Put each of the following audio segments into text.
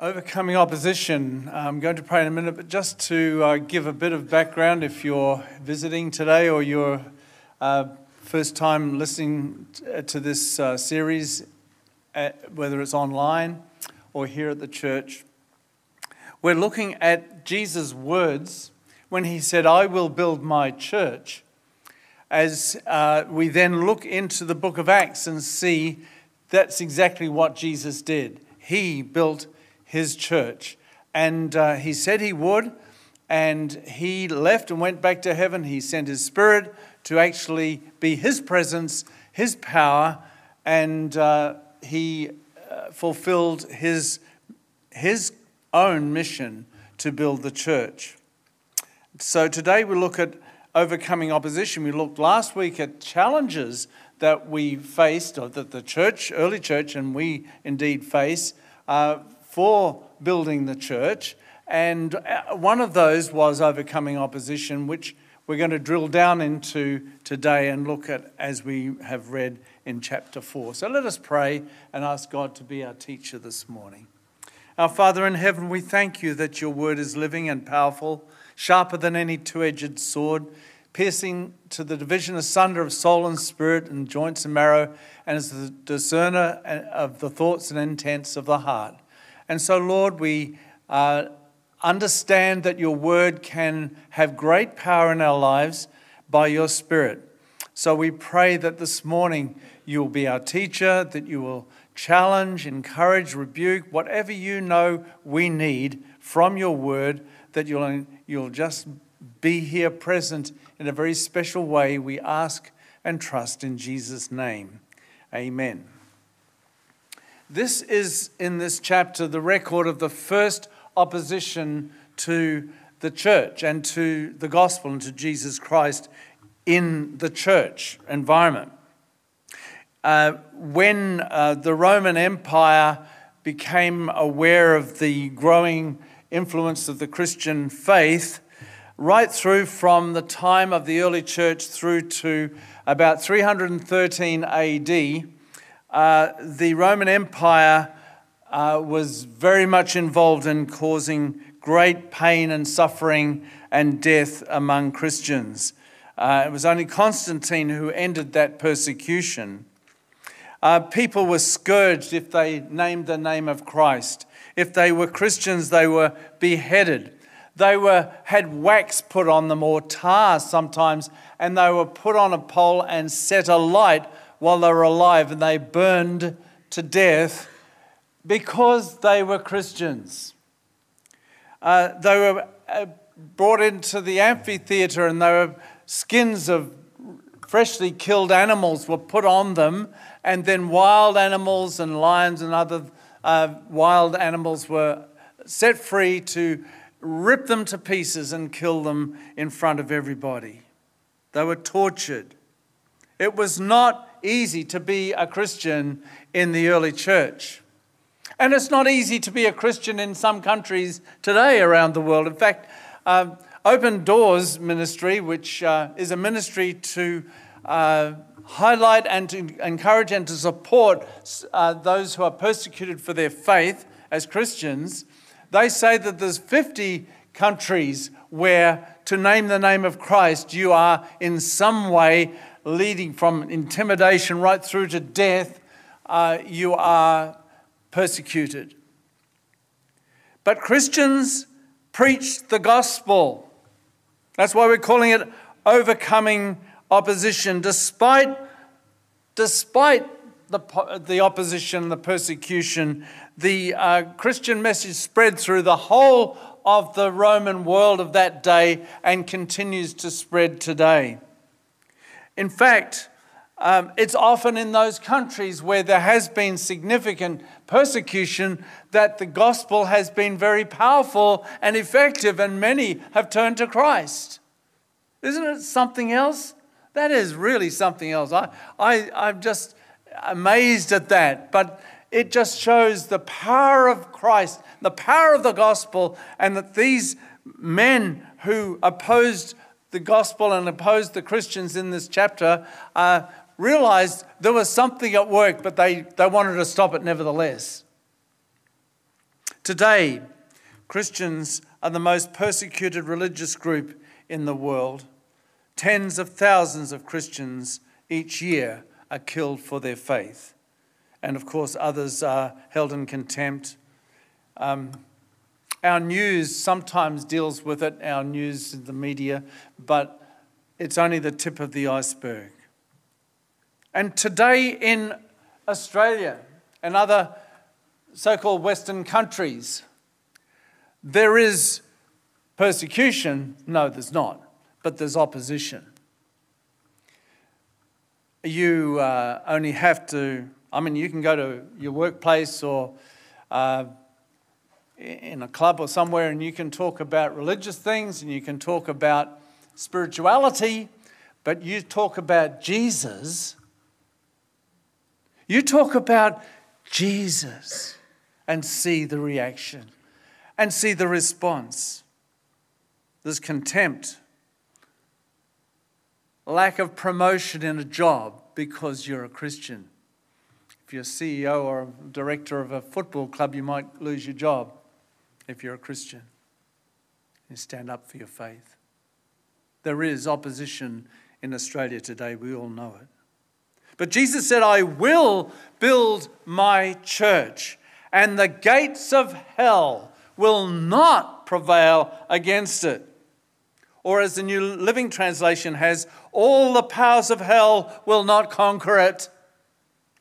Overcoming opposition. I'm going to pray in a minute, but just to uh, give a bit of background if you're visiting today or you're uh, first time listening to this uh, series, at, uh, whether it's online or here at the church, we're looking at Jesus' words when he said, I will build my church. As uh, we then look into the book of Acts and see that's exactly what Jesus did. He built his church. And uh, he said he would, and he left and went back to heaven. He sent his spirit to actually be his presence, his power, and uh, he uh, fulfilled his, his own mission to build the church. So today we look at overcoming opposition. We looked last week at challenges that we faced, or that the church, early church, and we indeed face uh, for building the church. And uh, one of those was overcoming opposition, which we're going to drill down into today and look at as we have read in chapter 4. So let us pray and ask God to be our teacher this morning. Our Father in heaven, we thank you that your word is living and powerful, sharper than any two edged sword, piercing to the division asunder of soul and spirit and joints and marrow, and as the discerner of the thoughts and intents of the heart. And so, Lord, we uh, understand that your word can have great power in our lives by your Spirit. So we pray that this morning you will be our teacher, that you will challenge, encourage, rebuke, whatever you know we need from your word, that you'll, you'll just be here present in a very special way. We ask and trust in Jesus' name. Amen. This is in this chapter the record of the first opposition to the church and to the gospel and to Jesus Christ in the church environment. Uh, when uh, the Roman Empire became aware of the growing influence of the Christian faith, right through from the time of the early church through to about 313 AD, uh, the Roman Empire uh, was very much involved in causing great pain and suffering and death among Christians. Uh, it was only Constantine who ended that persecution. Uh, people were scourged if they named the name of Christ. If they were Christians, they were beheaded. They were, had wax put on them or tar sometimes, and they were put on a pole and set alight while they were alive and they burned to death because they were Christians. Uh, they were uh, brought into the amphitheater and they were skins of freshly killed animals were put on them, and then wild animals and lions and other uh, wild animals were set free to rip them to pieces and kill them in front of everybody. They were tortured. It was not easy to be a Christian in the early church. And it's not easy to be a Christian in some countries today around the world. In fact, uh, Open Doors Ministry, which uh, is a ministry to uh, highlight and to encourage and to support uh, those who are persecuted for their faith as Christians, they say that there's 50 countries where, to name the name of Christ, you are in some way leading from intimidation right through to death, uh, you are persecuted. But Christians preach the gospel. That's why we're calling it overcoming opposition, despite, despite the, the opposition, the persecution. The uh, Christian message spread through the whole of the Roman world of that day and continues to spread today. In fact, um, it's often in those countries where there has been significant persecution that the gospel has been very powerful and effective, and many have turned to Christ. Isn't it something else? That is really something else. I, I, I'm just amazed at that. But it just shows the power of Christ, the power of the gospel, and that these men who opposed the gospel and opposed the Christians in this chapter uh, realized there was something at work, but they, they wanted to stop it nevertheless. Today, Christians are the most persecuted religious group in the world. Tens of thousands of Christians each year are killed for their faith. And of course, others are held in contempt. Um, our news sometimes deals with it, our news in the media, but it's only the tip of the iceberg. And today in Australia and other so called Western countries, there is persecution. No, there's not, but there's opposition. You uh, only have to, I mean, you can go to your workplace or uh, in a club or somewhere and you can talk about religious things and you can talk about spirituality, but you talk about Jesus. You talk about Jesus and see the reaction and see the response. There's contempt, lack of promotion in a job because you're a Christian. If you're a CEO or a director of a football club, you might lose your job if you're a Christian. You stand up for your faith. There is opposition in Australia today, we all know it. But Jesus said, I will build my church, and the gates of hell will not prevail against it. Or, as the New Living Translation has, all the powers of hell will not conquer it.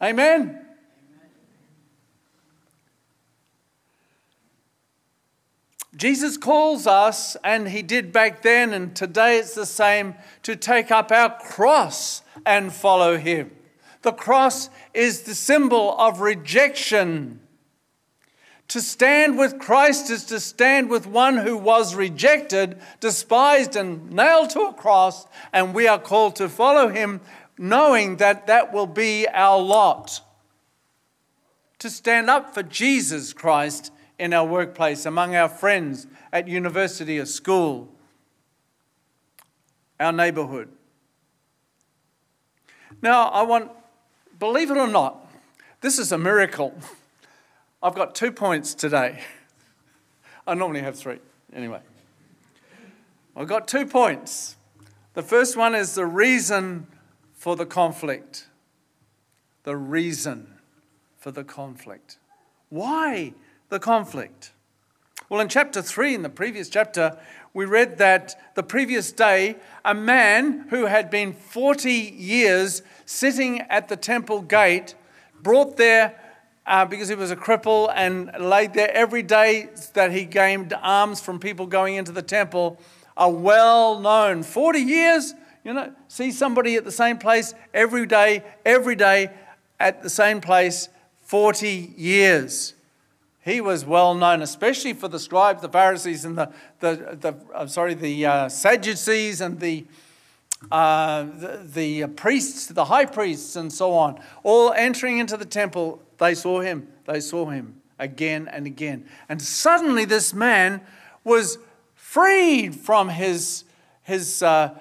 Amen. Jesus calls us, and he did back then, and today it's the same, to take up our cross and follow him. The cross is the symbol of rejection. To stand with Christ is to stand with one who was rejected, despised, and nailed to a cross, and we are called to follow him, knowing that that will be our lot. To stand up for Jesus Christ in our workplace, among our friends, at university or school, our neighborhood. Now, I want, believe it or not, this is a miracle. I've got two points today. I normally have three. Anyway, I've got two points. The first one is the reason for the conflict. The reason for the conflict. Why the conflict? Well, in chapter 3, in the previous chapter, we read that the previous day, a man who had been 40 years sitting at the temple gate, brought there uh, because he was a cripple and laid there every day that he gained alms from people going into the temple, a well known 40 years, you know, see somebody at the same place every day, every day at the same place, 40 years. He was well known, especially for the scribes, the Pharisees, and the, the, the I'm sorry, the uh, Sadducees and the, uh, the, the priests, the high priests, and so on. All entering into the temple, they saw him. They saw him again and again. And suddenly, this man was freed from his, his, uh,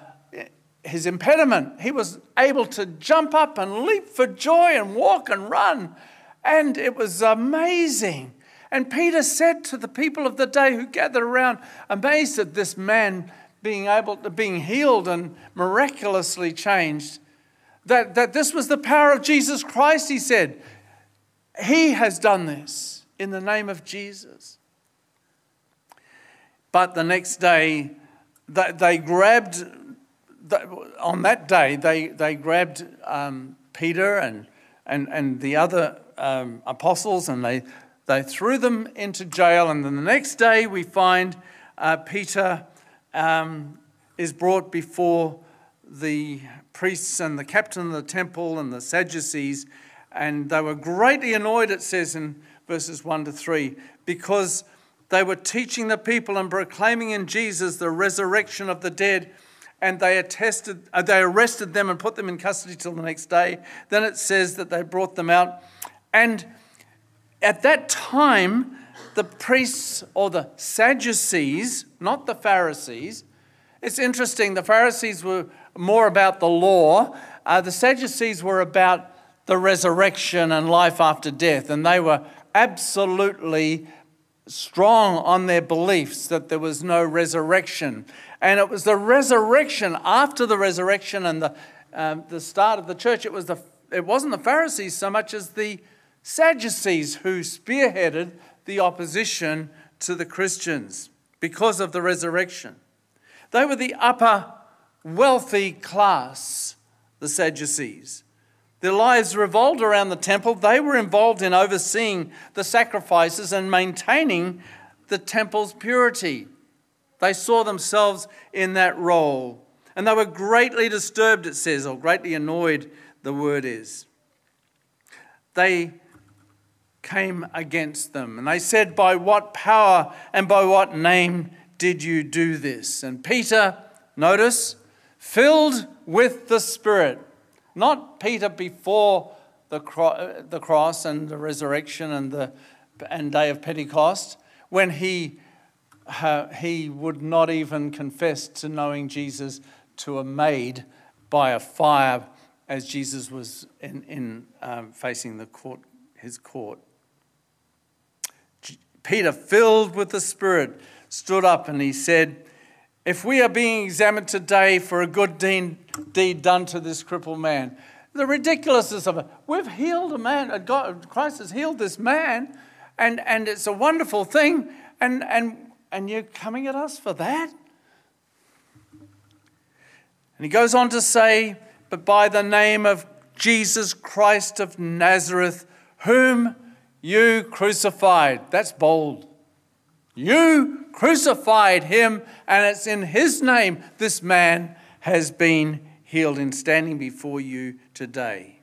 his impediment. He was able to jump up and leap for joy and walk and run. And it was amazing. And Peter said to the people of the day who gathered around, amazed at this man being able to being healed and miraculously changed, that, that this was the power of Jesus Christ, he said. He has done this in the name of Jesus. But the next day, they, grabbed, on that day, they, they grabbed um, Peter and, and, and the other um, apostles and they, they threw them into jail, and then the next day we find uh, Peter um, is brought before the priests and the captain of the temple and the Sadducees, and they were greatly annoyed, it says in verses 1 to 3, because they were teaching the people and proclaiming in Jesus the resurrection of the dead. And they attested, uh, they arrested them and put them in custody till the next day. Then it says that they brought them out. And at that time, the priests or the Sadducees, not the Pharisees, it's interesting, the Pharisees were more about the law, uh, the Sadducees were about the resurrection and life after death, and they were absolutely strong on their beliefs that there was no resurrection. And it was the resurrection, after the resurrection and the, um, the start of the church, it, was the, it wasn't the Pharisees so much as the Sadducees who spearheaded the opposition to the Christians because of the resurrection. They were the upper wealthy class, the Sadducees. Their lives revolved around the temple. They were involved in overseeing the sacrifices and maintaining the temple's purity. They saw themselves in that role. And they were greatly disturbed, it says, or greatly annoyed, the word is. They came against them. And they said, By what power and by what name did you do this? And Peter, notice, filled with the Spirit, not Peter before the, cro- the cross and the resurrection and the and day of Pentecost, when he, uh, he would not even confess to knowing Jesus to a maid by a fire as Jesus was in, in um, facing the court, his court. Peter, filled with the Spirit, stood up and he said, if we are being examined today for a good deed, done to this crippled man, the ridiculousness of it. We've healed a man, God, Christ has healed this man, and, and it's a wonderful thing, and, and, and you're coming at us for that? And he goes on to say, But by the name of Jesus Christ of Nazareth, whom you crucified. That's bold. You crucified him, and it's in his name this man has been healed in standing before you today.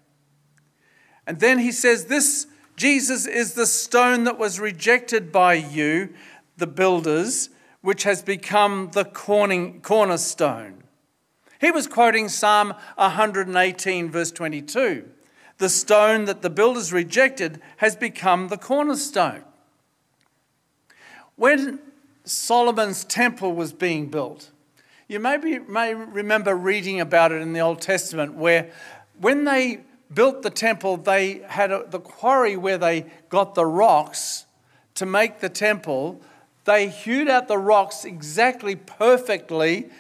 And then he says, This Jesus is the stone that was rejected by you, the builders, which has become the cornerstone. He was quoting Psalm 118, verse 22. The stone that the builders rejected has become the cornerstone. When Solomon's temple was being built, you maybe may remember reading about it in the Old Testament where when they built the temple, they had a, the quarry where they got the rocks to make the temple. They hewed out the rocks exactly perfectly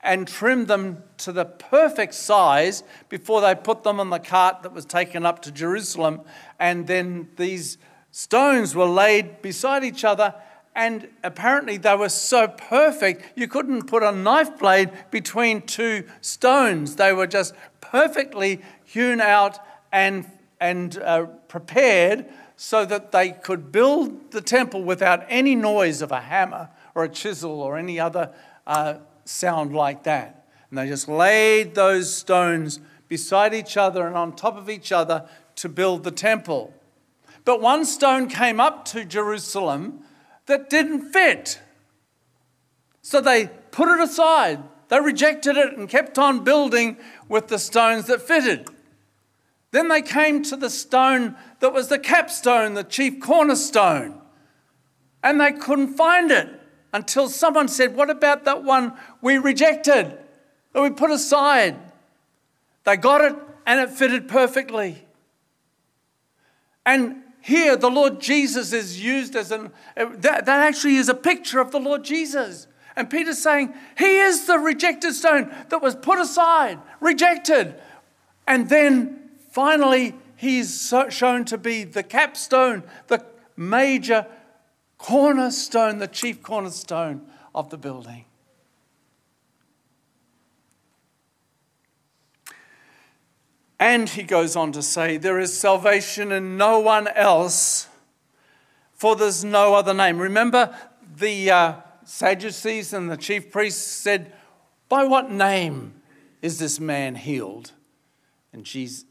and trimmed them to the perfect size before they put them on the cart that was taken up to Jerusalem. And then these stones were laid beside each other and apparently they were so perfect you couldn't put a knife blade between two stones. They were just perfectly hewn out and, and uh, prepared so that they could build the temple without any noise of a hammer or a chisel or any other uh, sound like that. And they just laid those stones beside each other and on top of each other to build the temple. But one stone came up to Jerusalem that didn't fit. So they put it aside. They rejected it and kept on building with the stones that fitted. Then they came to the stone that was the capstone, the chief cornerstone, and they couldn't find it until someone said, What about that one we rejected, that we put aside? They got it and it fitted perfectly. And here, the Lord Jesus is used as an, that, that actually is a picture of the Lord Jesus. And Peter's saying, He is the rejected stone that was put aside, rejected. And then finally, He's shown to be the capstone, the major cornerstone, the chief cornerstone of the building. And he goes on to say, There is salvation in no one else, for there's no other name. Remember, the uh, Sadducees and the chief priests said, By what name is this man healed? And, Jesus,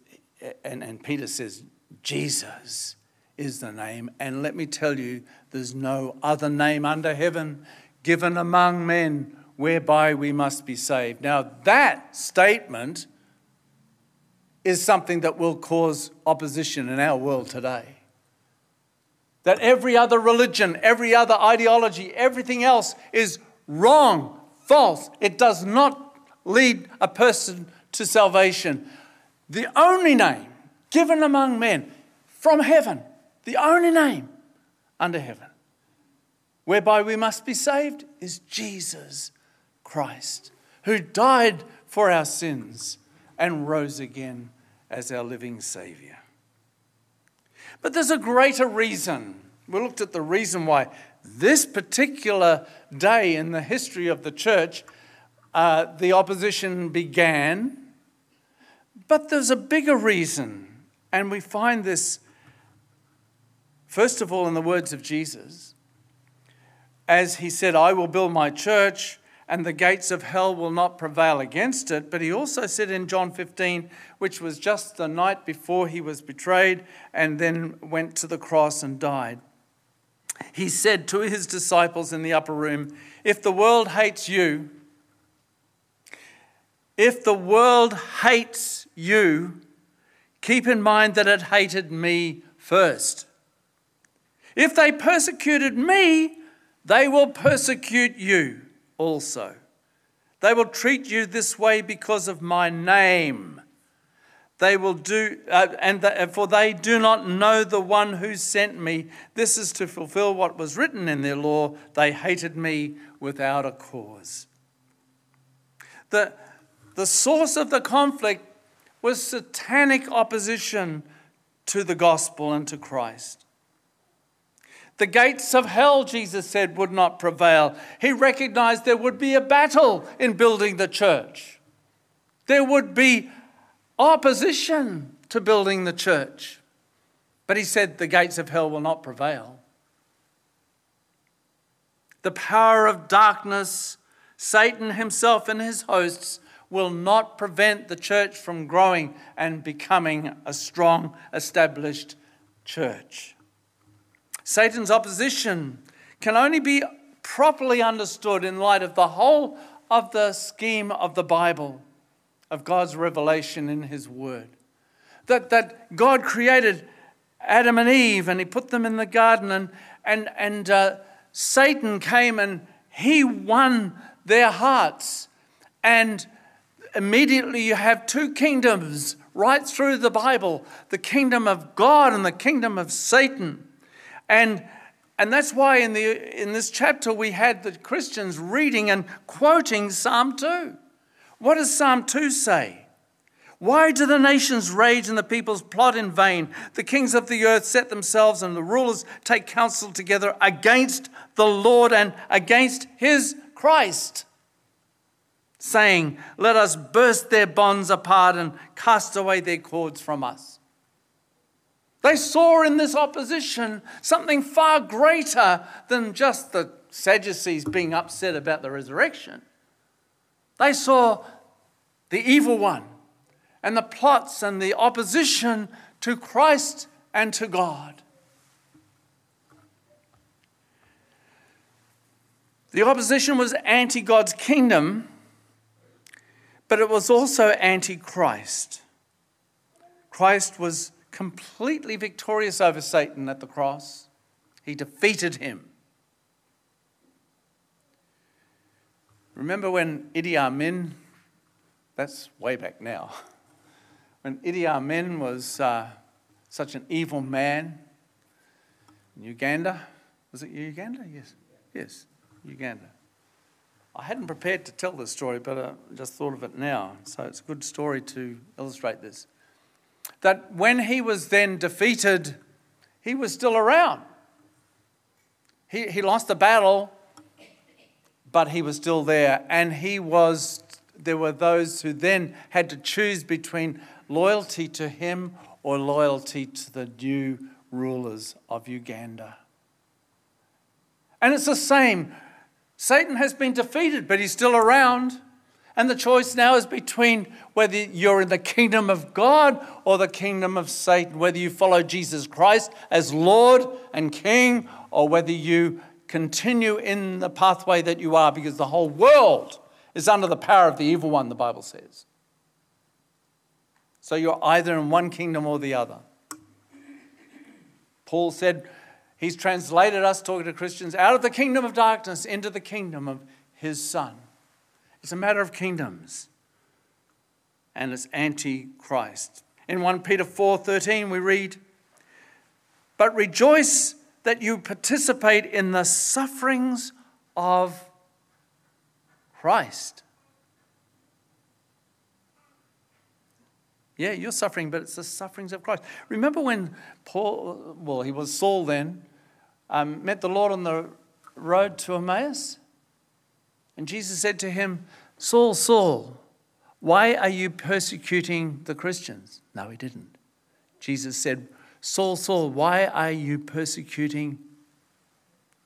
and, and Peter says, Jesus is the name. And let me tell you, there's no other name under heaven given among men whereby we must be saved. Now, that statement is something that will cause opposition in our world today. That every other religion, every other ideology, everything else is wrong, false. It does not lead a person to salvation. The only name given among men from heaven, the only name under heaven, whereby we must be saved is Jesus Christ, who died for our sins and rose again as our living Savior. But there's a greater reason. We looked at the reason why this particular day in the history of the church, uh, the opposition began. But there's a bigger reason, and we find this, first of all, in the words of Jesus. As he said, I will build my church, and the gates of hell will not prevail against it. But he also said in John 15, which was just the night before he was betrayed and then went to the cross and died, he said to his disciples in the upper room, If the world hates you, if the world hates you, keep in mind that it hated me first. If they persecuted me, they will persecute you also. They will treat you this way because of my name. They will do, uh, and the, for they do not know the one who sent me. This is to fulfill what was written in their law. They hated me without a cause. The, the source of the conflict was satanic opposition to the gospel and to Christ. The gates of hell, Jesus said, would not prevail. He recognized there would be a battle in building the church. There would be opposition to building the church. But he said the gates of hell will not prevail. The power of darkness, Satan himself and his hosts, will not prevent the church from growing and becoming a strong, established church. Satan's opposition can only be properly understood in light of the whole of the scheme of the Bible of God's revelation in His Word. That, that God created Adam and Eve and He put them in the garden, and, and, and uh, Satan came and he won their hearts. And immediately you have two kingdoms right through the Bible the kingdom of God and the kingdom of Satan. And and that's why in, the, in this chapter we had the Christians reading and quoting Psalm 2. What does Psalm 2 say? Why do the nations rage and the peoples plot in vain? The kings of the earth set themselves and the rulers take counsel together against the Lord and against his Christ, saying, Let us burst their bonds apart and cast away their cords from us. They saw in this opposition something far greater than just the Sadducees being upset about the resurrection. They saw the evil one and the plots and the opposition to Christ and to God. The opposition was anti God's kingdom, but it was also anti Christ. Christ was completely victorious over Satan at the cross, he defeated him. Remember when Idi Amin, that's way back now, when Idi Amin was uh, such an evil man in Uganda? Was it Uganda? Yes. Yes, Uganda. I hadn't prepared to tell this story, but I just thought of it now. So it's a good story to illustrate this. That when he was then defeated, he was still around. He, he lost the battle, but he was still there. And he was, there were those who then had to choose between loyalty to him or loyalty to the new rulers of Uganda. And it's the same. Satan has been defeated, but he's still around. And the choice now is between whether you're in the kingdom of God or the kingdom of Satan, whether you follow Jesus Christ as Lord and King, or whether you continue in the pathway that you are because the whole world is under the power of the evil one, the Bible says. So you're either in one kingdom or the other. Paul said he's translated us, talking to Christians, out of the kingdom of darkness into the kingdom of his Son. It's a matter of kingdoms, and it's anti Christ. In 1 Peter 4:13 we read, "But rejoice that you participate in the sufferings of Christ. Yeah, you're suffering, but it's the sufferings of Christ. Remember when Paul, well, he was Saul then, um, met the Lord on the road to Emmaus? And Jesus said to him, Saul, Saul, why are you persecuting the Christians? No, he didn't. Jesus said, Saul, Saul, why are you persecuting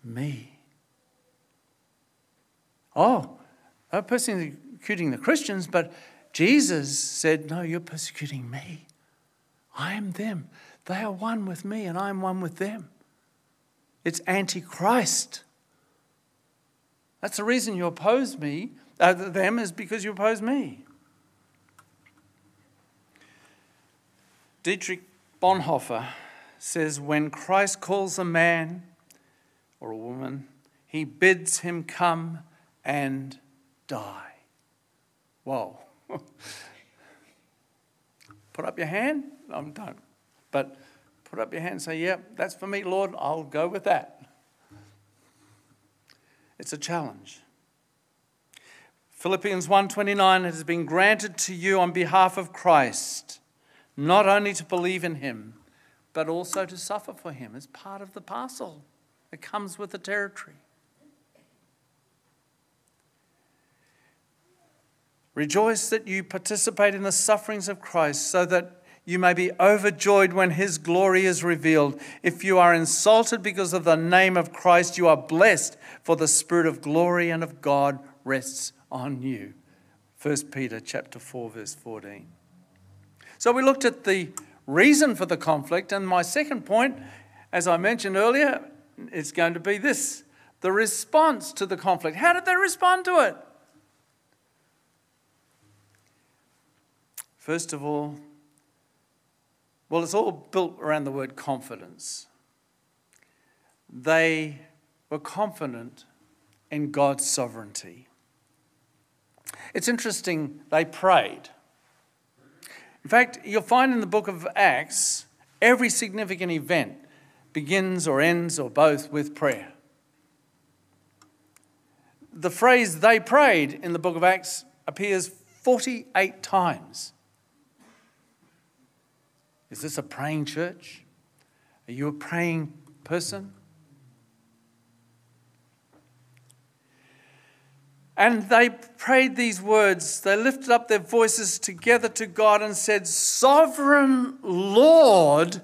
me? Oh, I'm persecuting the Christians, but Jesus said, No, you're persecuting me. I am them. They are one with me, and I'm one with them. It's antichrist. That's the reason you oppose me, uh, them, is because you oppose me. Dietrich Bonhoeffer says, When Christ calls a man or a woman, he bids him come and die. Whoa. put up your hand. I'm done. But put up your hand and say, Yeah, that's for me, Lord. I'll go with that. It's a challenge. Philippians 1:29 has been granted to you on behalf of Christ, not only to believe in him, but also to suffer for him as part of the parcel that comes with the territory. Rejoice that you participate in the sufferings of Christ, so that you may be overjoyed when his glory is revealed. If you are insulted because of the name of Christ, you are blessed, for the spirit of glory and of God rests on you. 1 Peter chapter 4 verse 14. So we looked at the reason for the conflict and my second point as I mentioned earlier is going to be this the response to the conflict. How did they respond to it? First of all, well, it's all built around the word confidence. They were confident in God's sovereignty. It's interesting, they prayed. In fact, you'll find in the book of Acts, every significant event begins or ends or both with prayer. The phrase they prayed in the book of Acts appears 48 times. Is this a praying church? Are you a praying person? And they prayed these words. They lifted up their voices together to God and said, Sovereign Lord,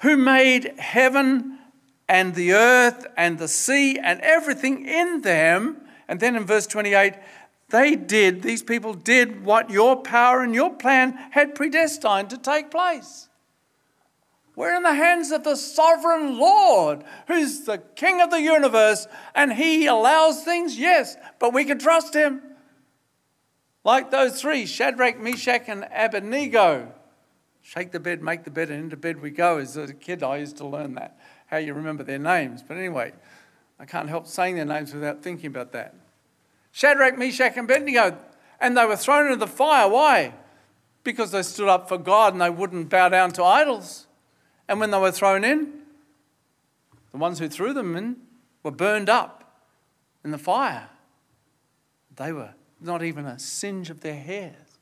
who made heaven and the earth and the sea and everything in them. And then in verse 28, they did, these people did what your power and your plan had predestined to take place. We're in the hands of the sovereign Lord, who's the king of the universe, and he allows things, yes, but we can trust him. Like those three Shadrach, Meshach, and Abednego. Shake the bed, make the bed, and into bed we go. As a kid, I used to learn that, how you remember their names. But anyway, I can't help saying their names without thinking about that. Shadrach, Meshach, and Abednego. And they were thrown into the fire. Why? Because they stood up for God and they wouldn't bow down to idols. And when they were thrown in, the ones who threw them in were burned up in the fire. They were not even a singe of their hairs.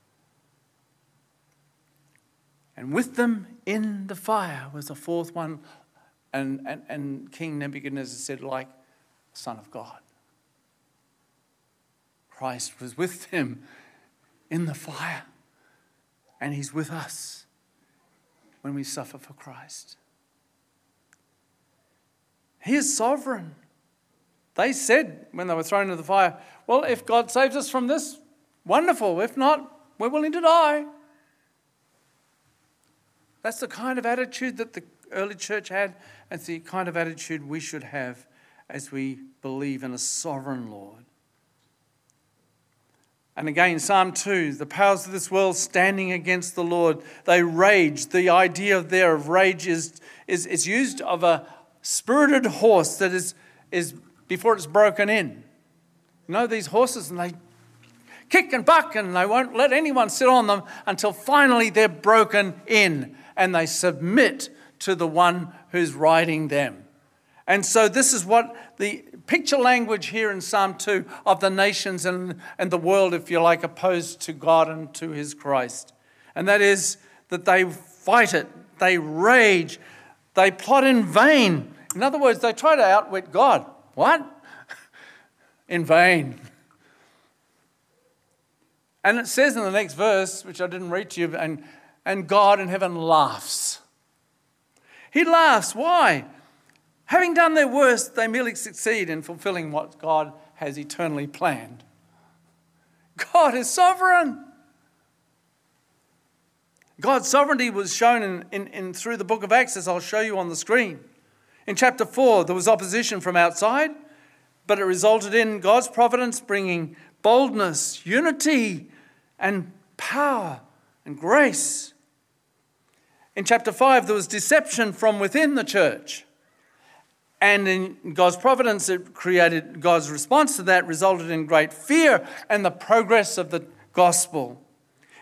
And with them in the fire was the fourth one, and, and, and King Nebuchadnezzar said, like Son of God. Christ was with them in the fire, and He's with us when we suffer for Christ. He is sovereign. They said when they were thrown into the fire, Well, if God saves us from this, wonderful. If not, we're willing to die. That's the kind of attitude that the early church had, and it's the kind of attitude we should have as we believe in a sovereign Lord. And again, Psalm 2 the powers of this world standing against the Lord, they rage. The idea there of rage is, is, is used of a spirited horse that is, is before it's broken in. You know, these horses, and they kick and buck, and they won't let anyone sit on them until finally they're broken in and they submit to the one who's riding them. And so, this is what the picture language here in Psalm 2 of the nations and, and the world, if you like, opposed to God and to his Christ. And that is that they fight it, they rage, they plot in vain. In other words, they try to outwit God. What? in vain. And it says in the next verse, which I didn't read to you, and, and God in heaven laughs. He laughs. Why? Having done their worst, they merely succeed in fulfilling what God has eternally planned. God is sovereign. God's sovereignty was shown in, in, in, through the book of Acts, as I'll show you on the screen. In chapter 4, there was opposition from outside, but it resulted in God's providence bringing boldness, unity, and power and grace. In chapter 5, there was deception from within the church. And in God's providence, it created God's response to that, resulted in great fear and the progress of the gospel.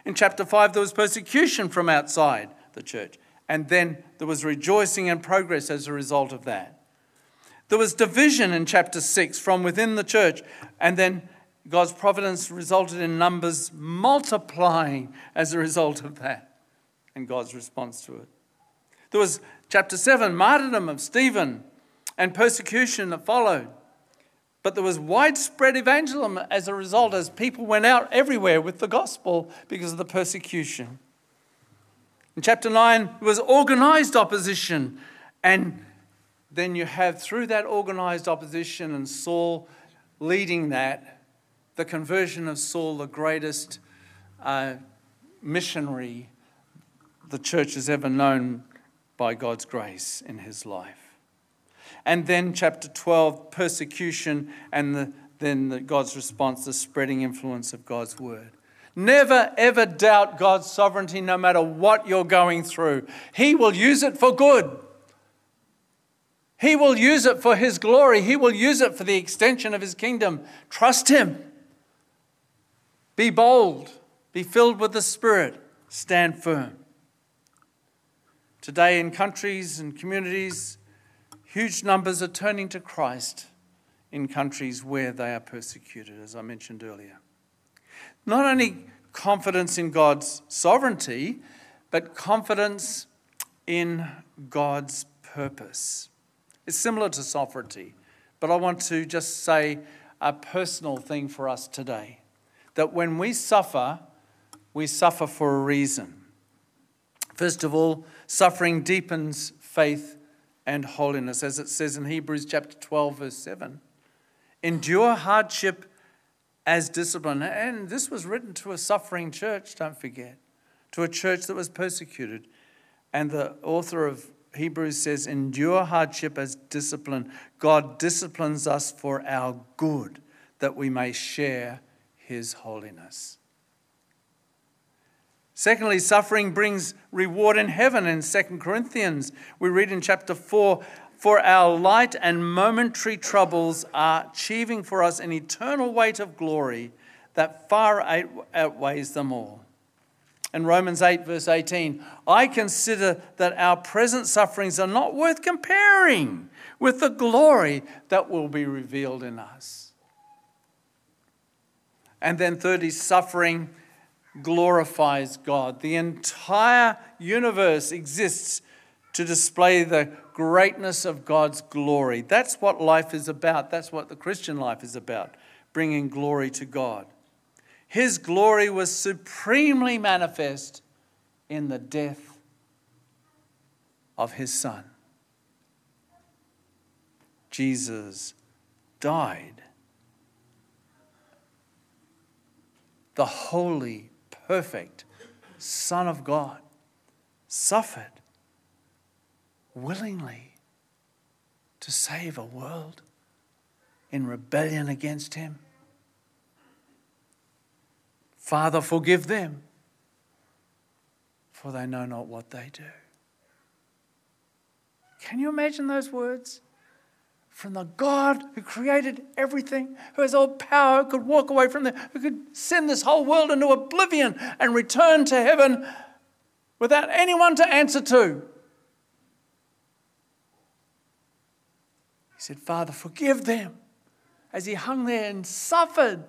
In chapter 5, there was persecution from outside the church. And then there was rejoicing and progress as a result of that. There was division in chapter 6 from within the church. And then God's providence resulted in numbers multiplying as a result of that and God's response to it. There was chapter 7, martyrdom of Stephen and persecution that followed. But there was widespread evangelism as a result, as people went out everywhere with the gospel because of the persecution. In chapter 9, there was organized opposition. And then you have, through that organized opposition and Saul leading that, the conversion of Saul, the greatest uh, missionary the church has ever known by God's grace in his life. And then, chapter 12, persecution, and the, then the, God's response, the spreading influence of God's word. Never ever doubt God's sovereignty no matter what you're going through. He will use it for good. He will use it for His glory. He will use it for the extension of His kingdom. Trust Him. Be bold. Be filled with the Spirit. Stand firm. Today, in countries and communities, Huge numbers are turning to Christ in countries where they are persecuted, as I mentioned earlier. Not only confidence in God's sovereignty, but confidence in God's purpose. It's similar to sovereignty, but I want to just say a personal thing for us today that when we suffer, we suffer for a reason. First of all, suffering deepens faith and holiness, as it says in Hebrews chapter 12, verse 7. Endure hardship as discipline. And this was written to a suffering church, don't forget, to a church that was persecuted. And the author of Hebrews says, Endure hardship as discipline. God disciplines us for our good, that we may share his holiness. Secondly, suffering brings reward in heaven. In 2 Corinthians, we read in chapter 4 For our light and momentary troubles are achieving for us an eternal weight of glory that far outweighs them all. In Romans 8, verse 18, I consider that our present sufferings are not worth comparing with the glory that will be revealed in us. And then, thirdly, suffering glorifies God. The entire universe exists to display the greatness of God's glory. That's what life is about. That's what the Christian life is about, bringing glory to God. His glory was supremely manifest in the death of his Son. Jesus died. The holy perfect Son of God suffered willingly to save a world in rebellion against Him. Father, forgive them, for they know not what they do. Can you imagine those words? From the God who created everything, who has all power, who could walk away from there, who could send this whole world into oblivion and return to heaven without anyone to answer to. He said, Father, forgive them. As he hung there and suffered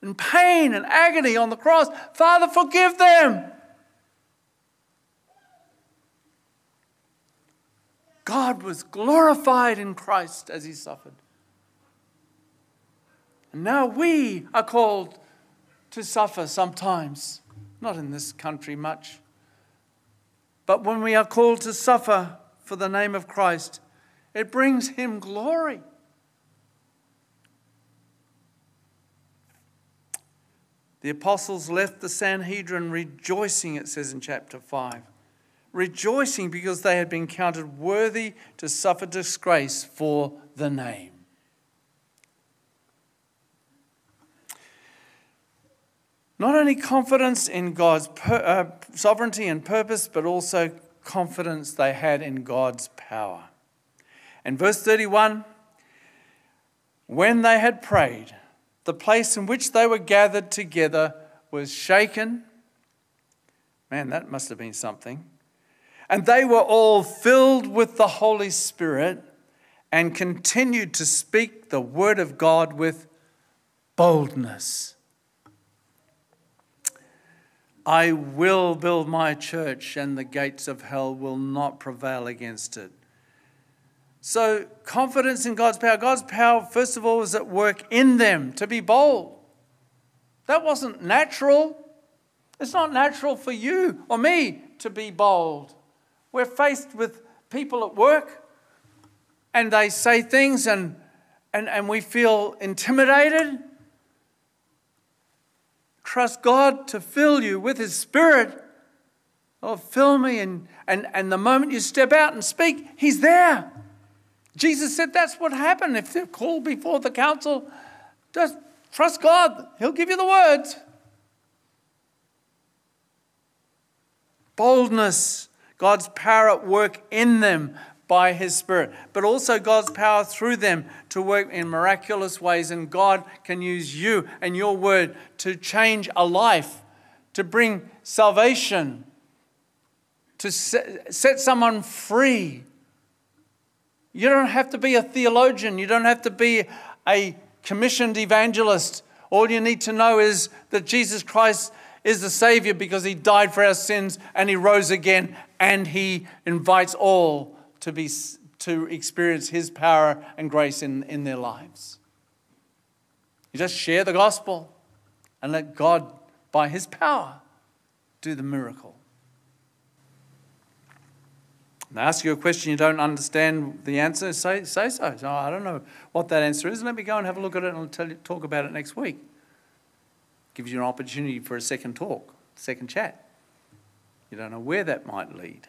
in pain and agony on the cross, Father, forgive them. God was glorified in Christ as he suffered. And now we are called to suffer sometimes, not in this country much. But when we are called to suffer for the name of Christ, it brings him glory. The apostles left the Sanhedrin rejoicing, it says in chapter 5. Rejoicing because they had been counted worthy to suffer disgrace for the name. Not only confidence in God's per, uh, sovereignty and purpose, but also confidence they had in God's power. And verse 31 when they had prayed, the place in which they were gathered together was shaken. Man, that must have been something. And they were all filled with the Holy Spirit and continued to speak the word of God with boldness. I will build my church, and the gates of hell will not prevail against it. So, confidence in God's power. God's power, first of all, was at work in them to be bold. That wasn't natural. It's not natural for you or me to be bold. We're faced with people at work and they say things and, and, and we feel intimidated Trust God to fill you with His Spirit. Oh, fill me. And, and, and the moment you step out and speak, He's there. Jesus said that's what happened. If they're called before the council, just trust God, He'll give you the words. Boldness, God's power at work in them by His Spirit, but also God's power through them to work in miraculous ways. And God can use you and your word to change a life, to bring salvation, to set someone free. You don't have to be a theologian, you don't have to be a commissioned evangelist. All you need to know is that Jesus Christ is the Savior because He died for our sins and He rose again and He invites all to, be, to experience His power and grace in, in their lives. You just share the gospel and let God, by His power, do the miracle. I ask you a question you don't understand the answer, say, say so. so. I don't know what that answer is. Let me go and have a look at it and I'll tell you, talk about it next week. Gives you an opportunity for a second talk, second chat. You don't know where that might lead.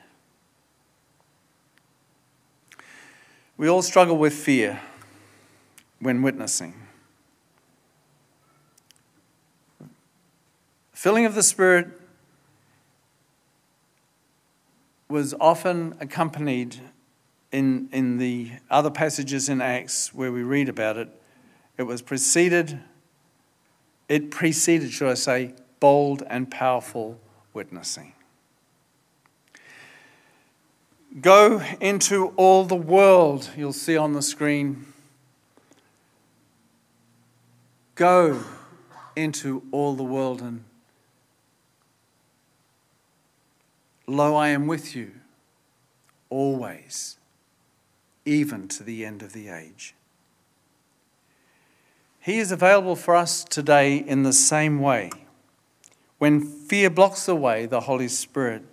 We all struggle with fear when witnessing. Filling of the Spirit was often accompanied in, in the other passages in Acts where we read about it. It was preceded, it preceded, should I say, bold and powerful witnessing. Go into all the world, you'll see on the screen. Go into all the world and lo, I am with you always, even to the end of the age. He is available for us today in the same way. When fear blocks the way, the Holy Spirit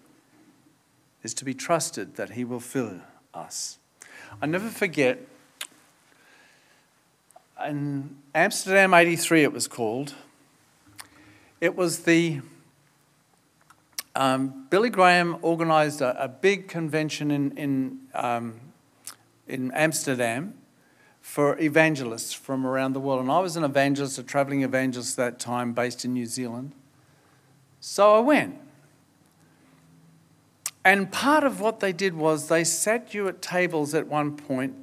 is to be trusted that He will fill us. I never forget, in Amsterdam 83, it was called, it was the um, Billy Graham organised a, a, big convention in, in, um, in Amsterdam for evangelists from around the world. And I was an evangelist, a travelling evangelist at that time based in New Zealand. So I went. And part of what they did was they sat you at tables at one point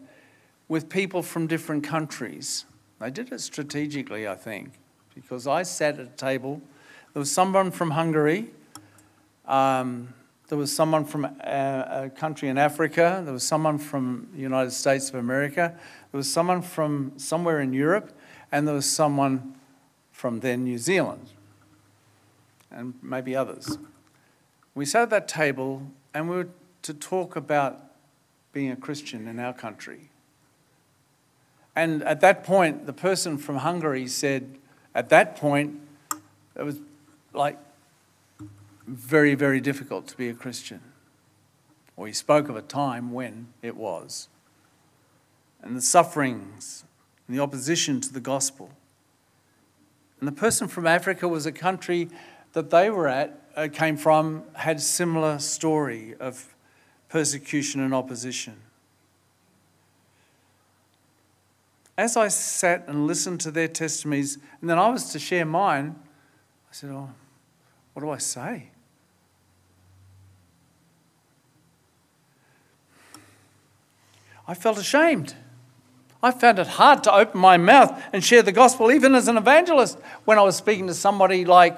with people from different countries. They did it strategically, I think, because I sat at a table. There was someone from Hungary, um, there was someone from a, a country in Africa, there was someone from the United States of America, there was someone from somewhere in Europe, and there was someone from then New Zealand, and maybe others. We sat at that table and we were to talk about being a Christian in our country. And at that point, the person from Hungary said, at that point, it was like very, very difficult to be a Christian. Or he spoke of a time when it was. And the sufferings and the opposition to the gospel. And the person from Africa was a country that they were at, came from, had similar story of persecution and opposition. As I sat and listened to their testimonies, and then I was to share mine, I said, Oh, what do I say? I felt ashamed. I found it hard to open my mouth and share the gospel, even as an evangelist, when I was speaking to somebody like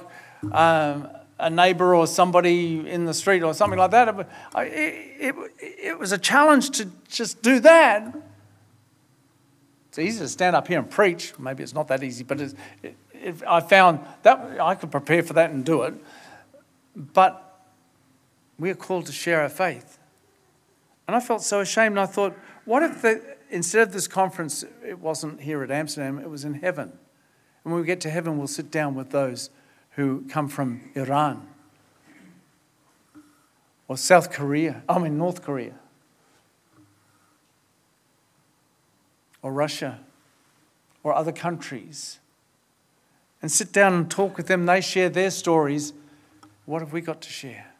um, a neighbor or somebody in the street or something like that. It, it, it was a challenge to just do that. It's easy to stand up here and preach. Maybe it's not that easy, but it, I found that I could prepare for that and do it. But we are called to share our faith. And I felt so ashamed. And I thought, what if the, instead of this conference, it wasn't here at Amsterdam, it was in heaven? And when we get to heaven, we'll sit down with those who come from Iran or South Korea, I mean, North Korea, or Russia, or other countries, and sit down and talk with them. They share their stories. What have we got to share?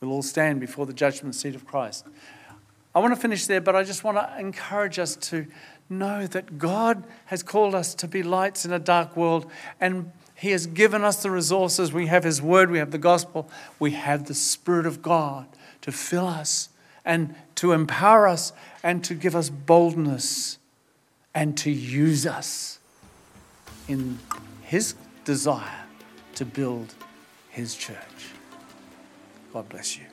We'll all stand before the judgment seat of Christ. I want to finish there, but I just want to encourage us to know that God has called us to be lights in a dark world, and He has given us the resources. We have His Word, we have the gospel, we have the Spirit of God to fill us and to empower us and to give us boldness and to use us in His desire to build His church. God bless you.